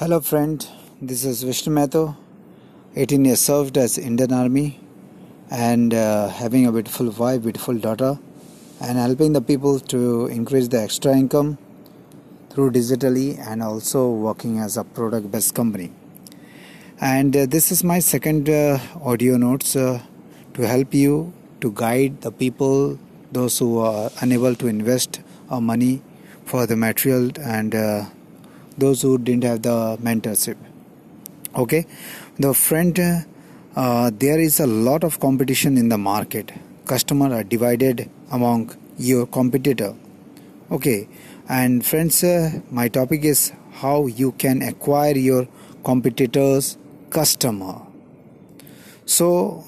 Hello, friend. This is Vishnu Mehta. 18 years served as Indian Army and uh, having a beautiful wife, beautiful daughter, and helping the people to increase the extra income through digitally and also working as a product based company. And uh, this is my second uh, audio notes uh, to help you to guide the people, those who are unable to invest our money for the material and uh, those who didn't have the mentorship. Okay? The friend uh, there is a lot of competition in the market. Customer are divided among your competitor. Okay? And friends uh, my topic is how you can acquire your competitors customer. So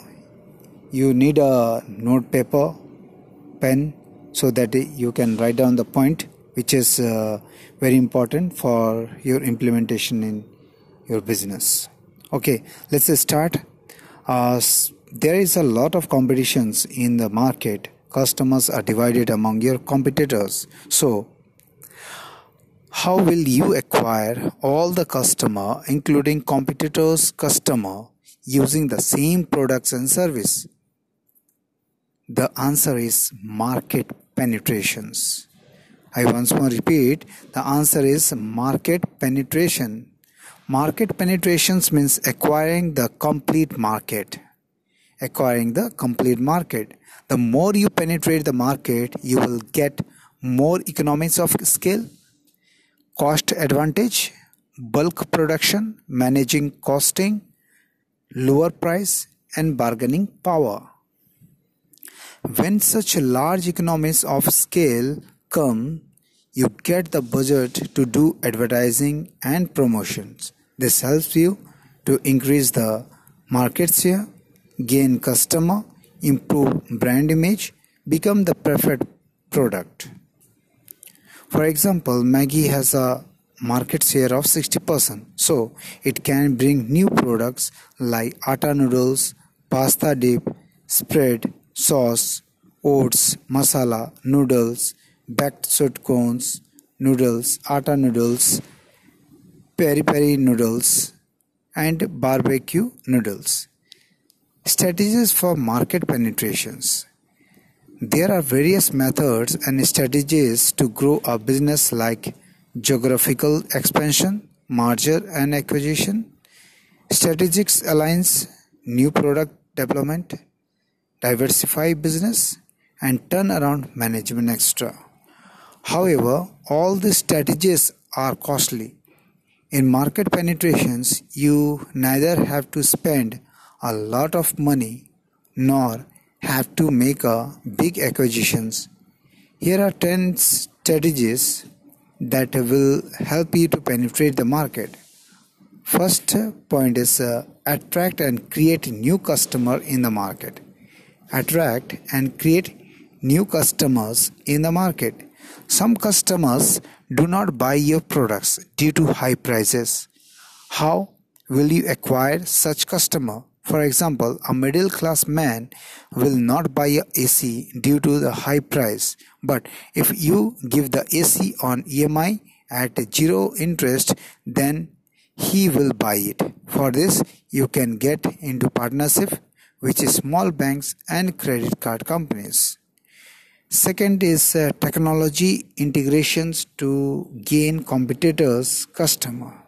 you need a note paper pen so that you can write down the point which is uh, very important for your implementation in your business. Okay let's start. Uh, there is a lot of competitions in the market. Customers are divided among your competitors. So how will you acquire all the customer including competitors customer using the same products and service? The answer is market penetrations I once more repeat the answer is market penetration. Market penetrations means acquiring the complete market. Acquiring the complete market. The more you penetrate the market, you will get more economies of scale, cost advantage, bulk production, managing costing, lower price, and bargaining power. When such large economies of scale come, you get the budget to do advertising and promotions. This helps you to increase the market share, gain customer, improve brand image, become the preferred product. For example, Maggi has a market share of 60%, so it can bring new products like atta noodles, pasta dip, spread, sauce, oats, masala, noodles, baked sweet corns, noodles, atta noodles, peri peri noodles, and barbecue noodles. Strategies for market penetrations. There are various methods and strategies to grow a business like geographical expansion, merger and acquisition, strategic alliance, new product development, diversify business, and turnaround management extra. However, all these strategies are costly. In market penetrations, you neither have to spend a lot of money nor have to make a big acquisitions. Here are 10 strategies that will help you to penetrate the market. First point is uh, attract and create new customer in the market. Attract and create new customers in the market. Some customers do not buy your products due to high prices. How will you acquire such customer? For example, a middle class man will not buy a AC due to the high price. But if you give the AC on EMI at zero interest, then he will buy it. For this, you can get into partnership with small banks and credit card companies. Second is uh, technology integrations to gain competitors' customer.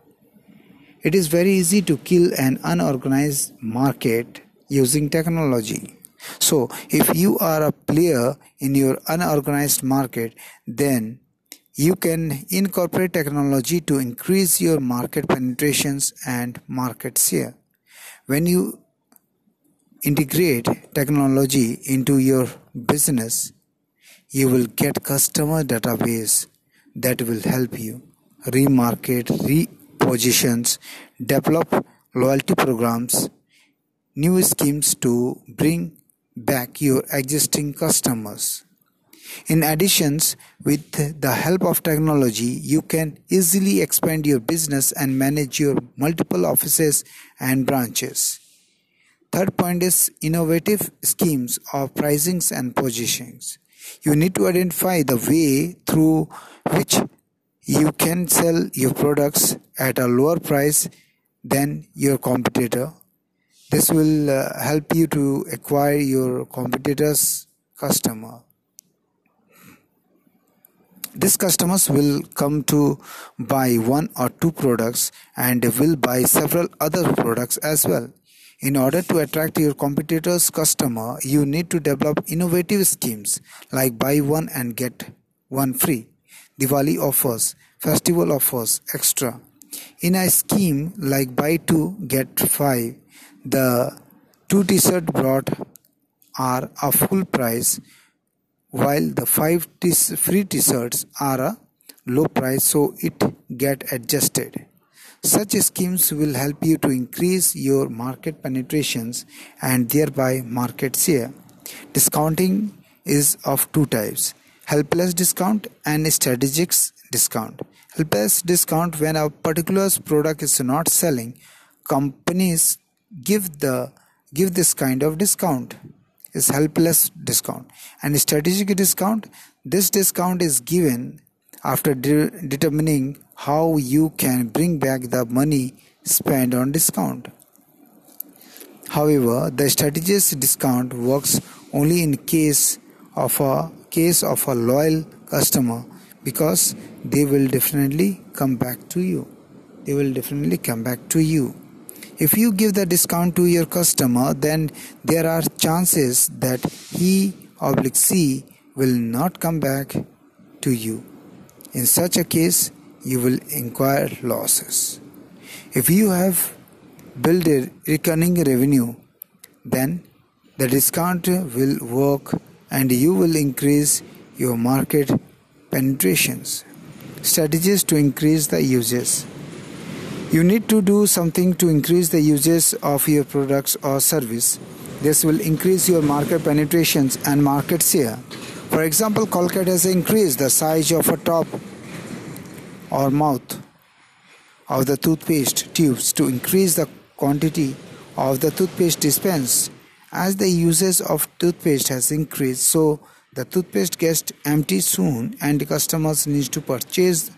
It is very easy to kill an unorganized market using technology. So, if you are a player in your unorganized market, then you can incorporate technology to increase your market penetrations and market share. When you integrate technology into your business, you will get customer database that will help you remarket, repositions, develop loyalty programs, new schemes to bring back your existing customers. In addition, with the help of technology, you can easily expand your business and manage your multiple offices and branches. Third point is innovative schemes of pricings and positionings. You need to identify the way through which you can sell your products at a lower price than your competitor. This will uh, help you to acquire your competitors' customer. These customers will come to buy one or two products and will buy several other products as well. In order to attract your competitors' customer, you need to develop innovative schemes like buy one and get one free, Diwali offers, festival offers, extra. In a scheme like buy two get five, the two t-shirt brought are a full price while the five free t-shirts are a low price so it get adjusted. Such schemes will help you to increase your market penetrations and thereby market share. Discounting is of two types helpless discount and strategic discount. Helpless discount when a particular product is not selling, companies give the give this kind of discount is helpless discount and strategic discount this discount is given after de- determining how you can bring back the money spent on discount. However, the strategic discount works only in case of a case of a loyal customer because they will definitely come back to you. They will definitely come back to you. If you give the discount to your customer, then there are chances that he or she will not come back to you. In such a case, you will incur losses. If you have built a recurring revenue, then the discount will work and you will increase your market penetrations. Strategies to increase the uses. You need to do something to increase the uses of your products or service. This will increase your market penetrations and market share. For example, Colgate has increased the size of a top or mouth of the toothpaste tubes to increase the quantity of the toothpaste dispensed. As the usage of toothpaste has increased, so the toothpaste gets empty soon and customers need to purchase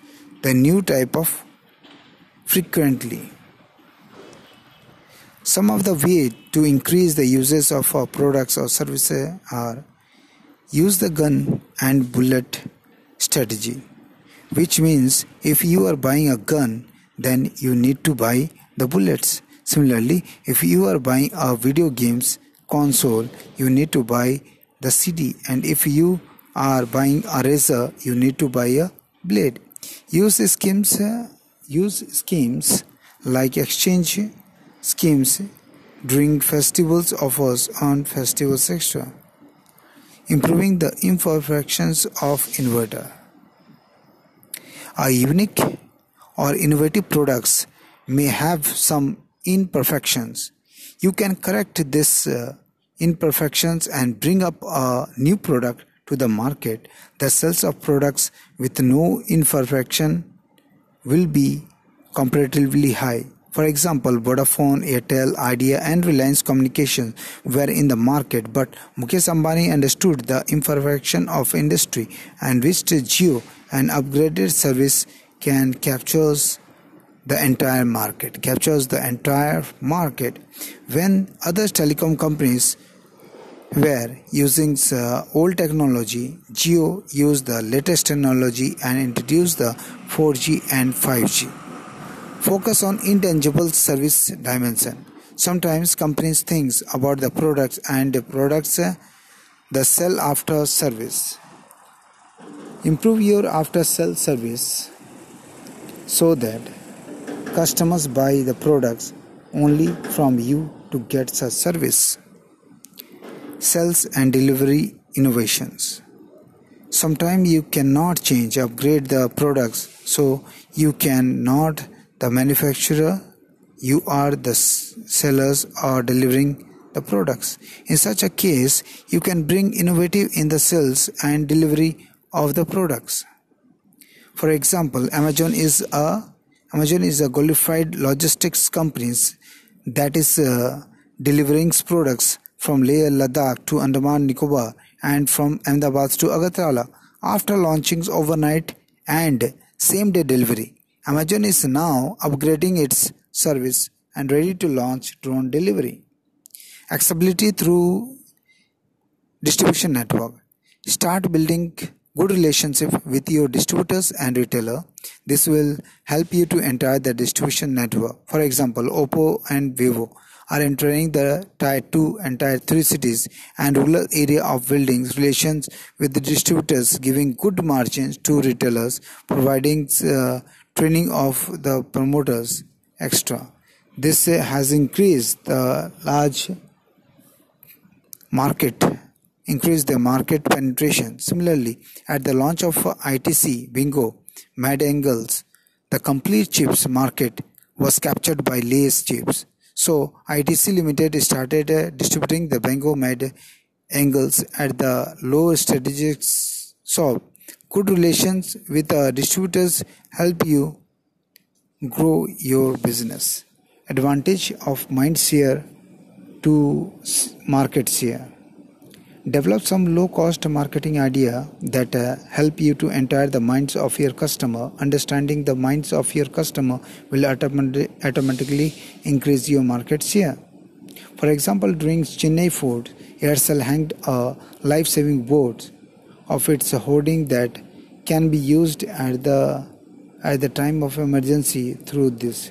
the new type of frequently. Some of the ways to increase the uses of our products or services are use the gun and bullet strategy, which means if you are buying a gun, then you need to buy the bullets. Similarly, if you are buying a video games console, you need to buy the CD, and if you are buying a razor, you need to buy a blade. Use schemes use schemes like exchange schemes during festivals offers on festivals extra improving the imperfections of inverter a unique or innovative products may have some imperfections you can correct this uh, imperfections and bring up a new product to the market the sales of products with no imperfection will be comparatively high. For example, Vodafone, Airtel, Idea, and Reliance Communications were in the market, but Mukesh Ambani understood the imperfection of industry and wished Jio, an upgraded service, can captures the entire market. Captures the entire market when other telecom companies were using uh, old technology, Jio used the latest technology and introduced the 4G and 5G. Focus on intangible service dimension. Sometimes companies think about the products and the products uh, the sell after service. Improve your after sell service so that customers buy the products only from you to get such service sales and delivery innovations. Sometimes you cannot change, upgrade the products, so you cannot the manufacturer, you are the sellers or delivering the products. In such a case, you can bring innovative in the sales and delivery of the products. For example, Amazon is a Amazon is a qualified logistics companies that is uh, delivering products from Leh Ladakh to Andaman Nicobar and from Ahmedabad to Agartala after launching overnight and same day delivery. Amazon is now upgrading its service and ready to launch drone delivery. Accessibility through distribution network. Start building good relationship with your distributors and retailer. This will help you to enter the distribution network. For example, Oppo and Vivo are entering the tier 2 and tier 3 cities and rural area of buildings relations with the distributors giving good margins to retailers providing uh, training of the promoters extra this has increased the large market increased the market penetration similarly at the launch of itc bingo mad angles the complete chips market was captured by Lay's chips so ITC Limited started uh, distributing the Bingo Mad angles at the low strategic shop. Good relations with the distributors help you grow your business. Advantage of mind share to market share. Develop some low cost marketing idea that uh, help you to enter the minds of your customer. Understanding the minds of your customer will automatically increase your market share. For example, during Chennai food Aircel hanged a life-saving board of its hoarding that can be used at the at the time of emergency through this.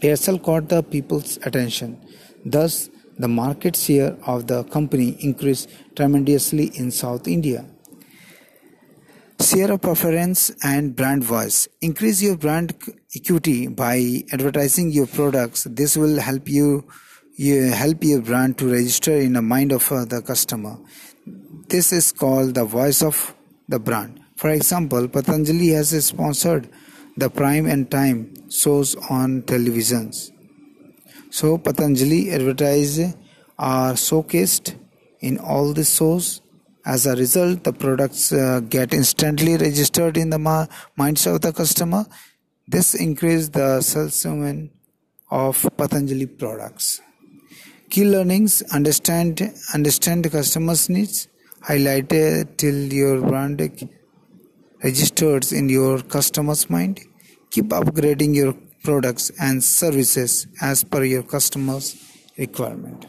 Aircel caught the people's attention. Thus, the market share of the company increased tremendously in South India. Share of preference and brand voice. Increase your brand equity by advertising your products. This will help you, you help your brand to register in the mind of uh, the customer. This is called the voice of the brand. For example, Patanjali has sponsored the prime and time shows on televisions. So Patanjali advertised are showcased in all the shows. As a result, the products uh, get instantly registered in the ma- minds of the customer. This increases the salesman of Patanjali products. Key learnings: understand understand customer's needs. Highlight till your brand registers in your customer's mind. Keep upgrading your products and services as per your customers' requirement.